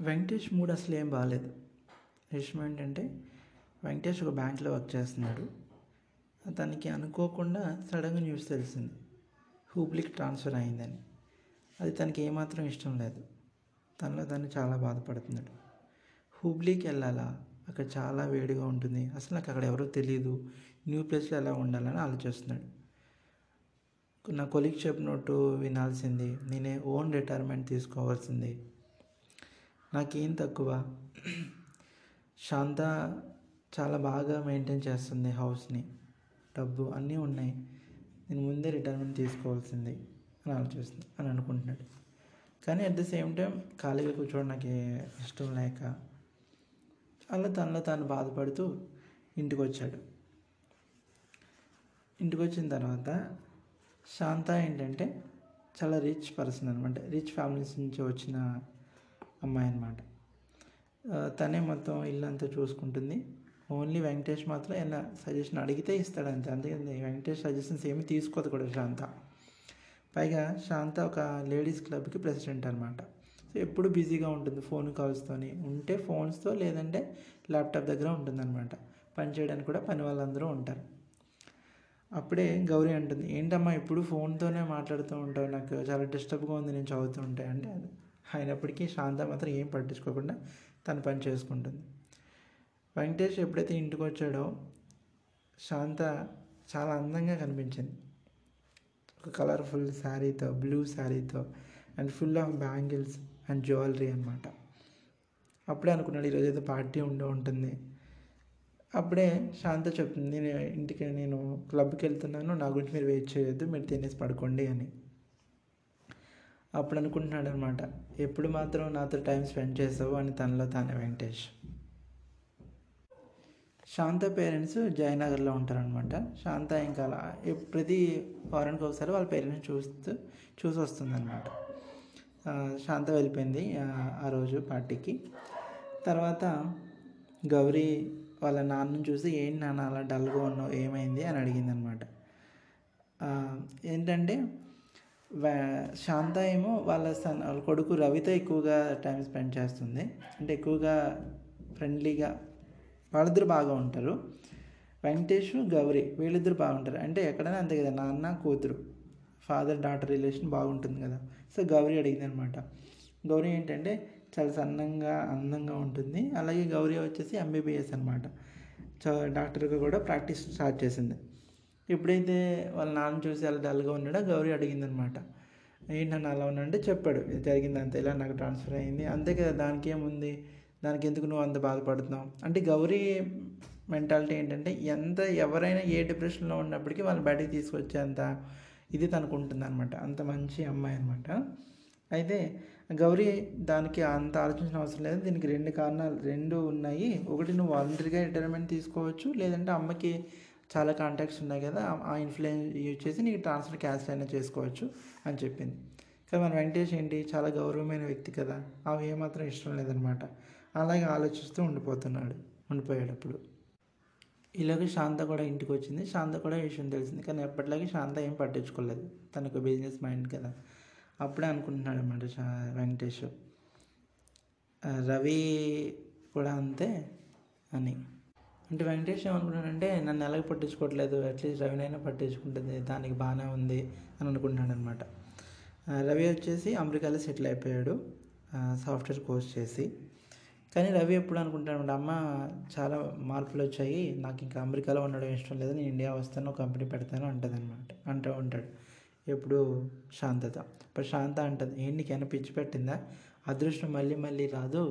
Venkatesh mood అసలు ఏం బాగాలేదు విషయం ఏంటంటే వెంకటేష్ ఒక బ్యాంక్లో వర్క్ చేస్తున్నాడు. తనకి అనుకోకుండా సడన్గా న్యూస్ తెలిసింది. హూబ్లీకి ట్రాన్స్ఫర్ అయిందని. అది తనకి ఏమాత్రం ఇష్టం లేదు. తనలో తను చాలా బాధపడుతున్నాడు. హూబ్లీకి వెళ్ళాలా? అక్కడ చాలా వేడిగా ఉంటుంది. అసలు నాకు అక్కడ ఎవరో తెలియదు న్యూ ప్లేస్లో ఎలా ఉండాలని ఆలోచిస్తున్నాడు. నా కొలీగ్ చెప్పినట్టు వినాల్సింది నేనే ఓన్ రిటైర్మెంట్ తీసుకోవాల్సింది. నాకేం తక్కువ. శాంత చాలా బాగా మెయింటైన్ చేస్తుంది హౌస్ని. డబ్బు అన్నీ ఉన్నాయి. నేను ముందే రిటైర్మెంట్ తీసుకోవాల్సింది అని ఆలోచిస్తుంది అని అనుకుంటున్నాడు. కానీ అట్ ద సేమ్ టైం ఖాళీగా కూర్చోవడం నాకు ఇష్టం లేక అలా తనలో తాను బాధపడుతూ ఇంటికి వచ్చాడు ఇంటికి వచ్చిన తర్వాత శాంత ఏంటంటే చాలా రిచ్ పర్సన్ అనమాట రిచ్ ఫ్యామిలీస్ నుంచి వచ్చిన అమ్మాయి అనమాట తనే మొత్తం ఇల్లు అంతా చూసుకుంటుంది. ఓన్లీ వెంకటేష్ మాత్రం ఏమైనా సజెషన్ అడిగితే ఇస్తాడు అంతే అందుకని వెంకటేష్ సజెషన్స్ ఏమి తీసుకోదు కూడా శాంత. పైగా శాంత ఒక లేడీస్ క్లబ్కి ప్రెసిడెంట్ అనమాట సో ఎప్పుడు బిజీగా ఉంటుంది ఫోన్ కాల్స్తోని ఉంటే ఫోన్స్తో లేదంటే ల్యాప్టాప్ దగ్గర ఉంటుందన్నమాట పని చేయడానికి కూడా పని వాళ్ళందరూ ఉంటారు. అప్పుడే గౌరీ అంటుంది ఏంటమ్మా ఇప్పుడు ఫోన్తోనే మాట్లాడుతూ ఉంటావు? నాకు చాలా డిస్టర్బ్గా ఉంది నేను చదువుతూ ఉంటాయి అంటే అయినప్పటికీ శాంత మాత్రం ఏం పట్టించుకోకుండా తన పని చేసుకుంటుంది. వెంకటేష్ ఎప్పుడైతే ఇంటికి వచ్చాడో శాంత చాలా అందంగా కనిపించింది. ఒక కలర్ఫుల్ శారీతో blue శారీతో and full of bangles and jewellery అనమాట అప్పుడే అనుకున్నాడు ఈరోజు ఏదో పార్టీ ఉండి ఉంటుంది. అప్పుడే శాంత చెప్తుంది నేను ఇంటికి నేను క్లబ్కి వెళ్తున్నాను నా గురించి మీరు వెయిట్ చేయొద్దు మీరు తినేసి పడుకోండి అని. అప్పుడు అనుకుంటున్నాడు అనమాట ఎప్పుడు మాత్రం నాతో టైం స్పెండ్ చేసావు అని తనలో తానే వెంకటేష్. శాంత పేరెంట్స్ జయనగర్లో ఉంటారనమాట. శాంత ఇంకా అలా ప్రతి వారానికి ఒకసారి వాళ్ళ పేరెంట్స్ చూస్తూ చూసి వస్తుందన్నమాట శాంత వెళ్ళిపోయింది ఆ రోజు పార్టీకి. తర్వాత గౌరీ వాళ్ళ నాన్నని చూసి ఏంటి నాన్న అలా డల్గా ఉన్నావు? ఏమైంది? అని అడిగింది అనమాట ఏంటంటే శాంత ఏమో వాళ్ళ సన్ వాళ్ళ కొడుకు రవితో ఎక్కువగా టైం స్పెండ్ చేస్తుంది. అంటే ఎక్కువగా ఫ్రెండ్లీగా వాళ్ళిద్దరు బాగా ఉంటారు. వెంకటేష్ గౌరీ వీళ్ళిద్దరు బాగుంటారు. అంటే ఎక్కడైనా అంతే కదా నాన్న కూతురు ఫాదర్ డాటర్ రిలేషన్ బాగుంటుంది కదా. సో గౌరీ అడిగింది అనమాట గౌరీ ఏంటంటే చాలా సన్నంగా అందంగా ఉంటుంది. అలాగే గౌరీ వచ్చేసి ఎంబీబీఎస్ అనమాట. సో డాక్టర్గా కూడా ప్రాక్టీస్ స్టార్ట్ చేసింది. ఎప్పుడైతే వాళ్ళ నాన్న చూసి అలా డల్గా ఉన్నాడో? గౌరీ అడిగిందనమాట. ఏంటి నన్ను అలా ఉన్నాడంటే చెప్పాడు. ఇది జరిగింది అంతే ఇలా నాకు ట్రాన్స్ఫర్ అయింది. అంతే కదా దానికి ఏముంది? దానికి ఎందుకు నువ్వు అంత బాధపడుతున్నావు? అంటే గౌరీ మెంటాలిటీ ఏంటంటే ఎంత ఎవరైనా ఏ డిప్రెషన్లో ఉన్నప్పటికీ వాళ్ళని బయటకు తీసుకొచ్చేంత ఇది తనకు ఉంటుంది అనమాట అంత మంచి అమ్మాయి అనమాట. అయితే గౌరీ దానికి అంత ఆలోచించిన అవసరం లేదు. దీనికి రెండు కారణాలు రెండు ఉన్నాయి. ఒకటి నువ్వు వాలంటరీగా రిటైర్మెంట్ తీసుకోవచ్చు. లేదంటే అమ్మకి చాలా కాంటాక్ట్స్ ఉన్నాయి కదా ఆ ఇన్ఫ్లుయెన్స్ యూజ్ చేసి నీకు ట్రాన్స్ఫర్ క్యాన్సిల్ అయినా చేసుకోవచ్చు అని చెప్పింది. కానీ మన వెంకటేష్ ఏంటి? చాలా గౌరవమైన వ్యక్తి కదా అవి ఏమాత్రం ఇష్టం లేదనమాట అలాగే ఆలోచిస్తూ ఉండిపోతున్నాడు ఉండిపోయేటప్పుడు. ఇలాగే శాంత కూడా ఇంటికి వచ్చింది. శాంత కూడా విషయం తెలిసింది. కానీ ఎప్పటిలాగే శాంత ఏం పట్టించుకోలేదు. తనకు బిజినెస్ మైండ్ కదా. అప్పుడే అనుకుంటున్నాడు అనమాట వెంకటేష్. రవి కూడా అంతే అని. అంటే వెంకటేష్ ఏమనుకున్నాడంటే నన్ను ఎలాగ పట్టించుకోవట్లేదు అట్లీస్ట్ రవినైనా పట్టించుకుంటుంది దానికి బాగానే ఉంది అని అనుకుంటున్నాడు అనమాట రవి వచ్చేసి అమెరికాలో సెటిల్ అయిపోయాడు. సాఫ్ట్వేర్ కోర్స్ చేసి. కానీ రవి ఎప్పుడు అనుకుంటాడు అమ్మ చాలా మార్పులు వచ్చాయి నాకు ఇంకా అమెరికాలో ఉండడం ఇష్టం లేదు నేను ఇండియా వస్తాను కంపెనీ పెడతాను అంటుంది అనమాట అంటూ ఉంటాడు. ఎప్పుడు శాంతత. ఇప్పుడు శాంత అంటది ఏంటి నీకైనా పిచ్చి పెట్టిందా? అదృష్టం మళ్ళీ మళ్ళీ రాదు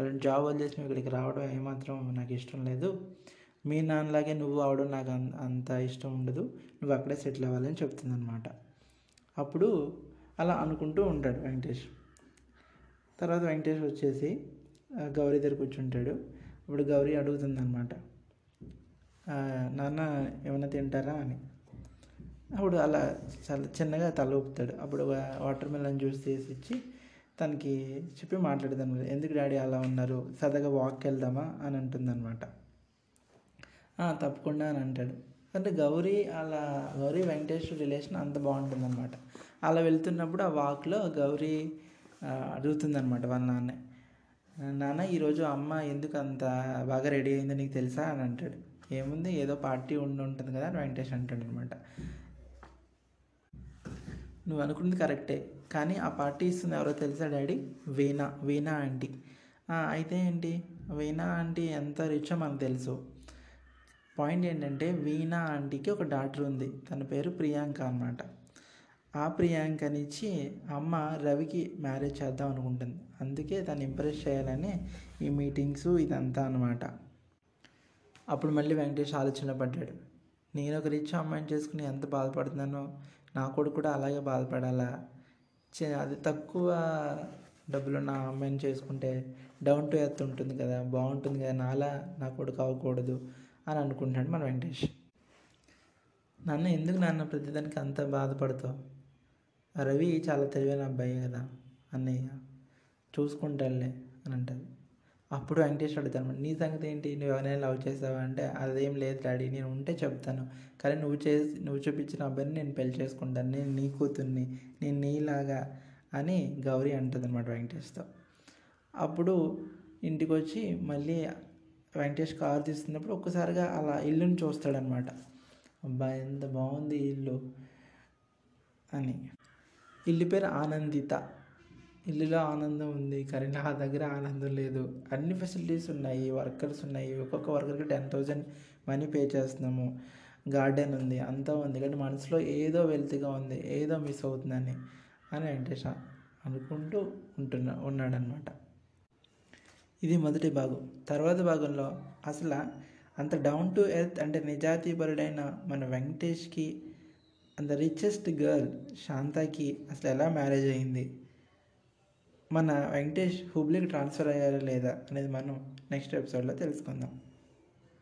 అలాంటి జాబ్ వదిలేసి ఇక్కడికి రావడం ఏమాత్రం నాకు ఇష్టం లేదు. మీ నాన్నలాగే నువ్వు అవడం నాకు అంత ఇష్టం ఉండదు. నువ్వు అక్కడే సెటిల్ అవ్వాలని చెప్తుంది అనమాట అప్పుడు అలా అనుకుంటూ ఉంటాడు వెంకటేష్. తర్వాత వెంకటేష్ వచ్చేసి గౌరీ దగ్గర కూర్చుంటాడు. ఇప్పుడు గౌరీ అడుగుతుంది అనమాట నాన్న ఏమైనా తింటారా? అని. అప్పుడు అలా చాలా చిన్నగా తల ఊపుతాడు. అప్పుడు వాటర్ మెలన్ జ్యూస్ తీసి ఇచ్చి తనకి చెప్పి మాట్లాడదాను ఎందుకు డాడీ అలా ఉన్నారు? సరదాగా వాక్కి వెళ్దామా? అని అంటుందన్నమాట. తప్పకుండా అని అంటాడు. అంటే గౌరీ అలా గౌరీ వెంకటేష్ రిలేషన్ అంత బాగుంటుందన్నమాట. అలా వెళ్తున్నప్పుడు ఆ వాక్లో గౌరీ అడుగుతుందనమాట వాళ్ళ నాన్న. నాన్న ఈరోజు అమ్మ ఎందుకు అంత బాగా రెడీ అయిందో నీకు తెలుసా? అని అంటాడు. ఏముంది ఏదో పార్టీ ఉండి ఉంటుంది కదా? అని వెంకటేష్ అంటాడు అనమాట నువ్వు అనుకున్నది కరెక్టే. కానీ ఆ పార్టీ ఇస్తుంది ఎవరో తెలుసా డాడీ? వీణా వీణా ఆంటీ. అయితే ఏంటి? వీణా ఆంటీ ఎంత రిచో మనకు తెలుసు. పాయింట్ ఏంటంటే వీణా ఆంటీకి ఒక డాక్టర్ ఉంది. తన పేరు ప్రియాంక అన్నమాట. ఆ ప్రియాంకనిచ్చి అమ్మ రవికి మ్యారేజ్ చేద్దాం అనుకుంటుంది. అందుకే తను ఇంప్రెస్ చేయాలని ఈ మీటింగ్స్ ఇదంతా అనమాట అప్పుడు మళ్ళీ వెంకటేష్ ఆలోచన పడ్డాడు. నేను ఒక రిచ్ అమ్మాయిని చేసుకుని ఎంత బాధపడుతున్నానో నా కొడుకు కూడా అలాగే బాధపడాలా? చే- అది తక్కువ డబ్బులు నా అమ్మాయిని చేసుకుంటే డౌన్ టు ఎర్త్ ఉంటుంది కదా బాగుంటుంది కదా నాలా నా కొడుకు అవ్వకూడదు అని అనుకుంటాడు మన వెంకటేష్. నాన్న ఎందుకు నాన్న ప్రతిదానికి అంత బాధపడతావు? రవి చాలా తెలివైన అబ్బాయి కదా అన్నయ్య. చూసుకుంటాడులే అని అంటారు అప్పుడు వెంకటేష్ అడుగుతాను నీ సంగతి ఏంటి? నువ్వు ఎవరైనా లవ్ చేసావా? అంటే అదేం లేదు డాడీ నేను ఉంటే చెప్తాను. కానీ నువ్వు చేసి నువ్వు చూపించిన అబ్బాయిని నేను పెళ్ళి చేసుకుంటాను. నేను నీ కూతుర్ని నేను నీలాగా అని గౌరీ అంటుంది అనమాట వెంకటేష్తో. అప్పుడు ఇంటికి వచ్చి మళ్ళీ వెంకటేష్ కారు తీస్తున్నప్పుడు ఒక్కసారిగా అలా ఇల్లుని చూస్తాడనమాట. అబ్బా ఎంత బాగుంది ఇల్లు అని. ఇల్లు పేరు ఆనందిత. ఇల్లులో ఆనందం ఉంది. కానీ నా దగ్గర ఆనందం లేదు. అన్ని ఫెసిలిటీస్ ఉన్నాయి. వర్కర్స్ ఉన్నాయి. ఒక్కొక్క వర్కర్కి టెన్ థౌజండ్ మనీ పే చేస్తున్నాము. గార్డెన్ ఉంది. అంతా ఉంది. కానీ మనసులో ఏదో వెల్తీగా ఉంది. ఏదో మిస్ అవుతుందని అని వెంకటేష్ అనుకుంటూ ఉంటున్నా ఉన్నాడనమాట ఇది మొదటి భాగం. తర్వాత భాగంలో అసలు అంత డౌన్ టు ఎర్త్ అంటే నిజాతీపరుడైన మన వెంకటేష్కి అంత రిచెస్ట్ గర్ల్ శాంతాకి అసలు ఎలా మ్యారేజ్ అయింది? మన వెంకటేష్ హుబ్లీకి ట్రాన్స్ఫర్ అయ్యారా లేదా అనేది మనం నెక్స్ట్ ఎపిసోడ్లో తెలుసుకుందాం.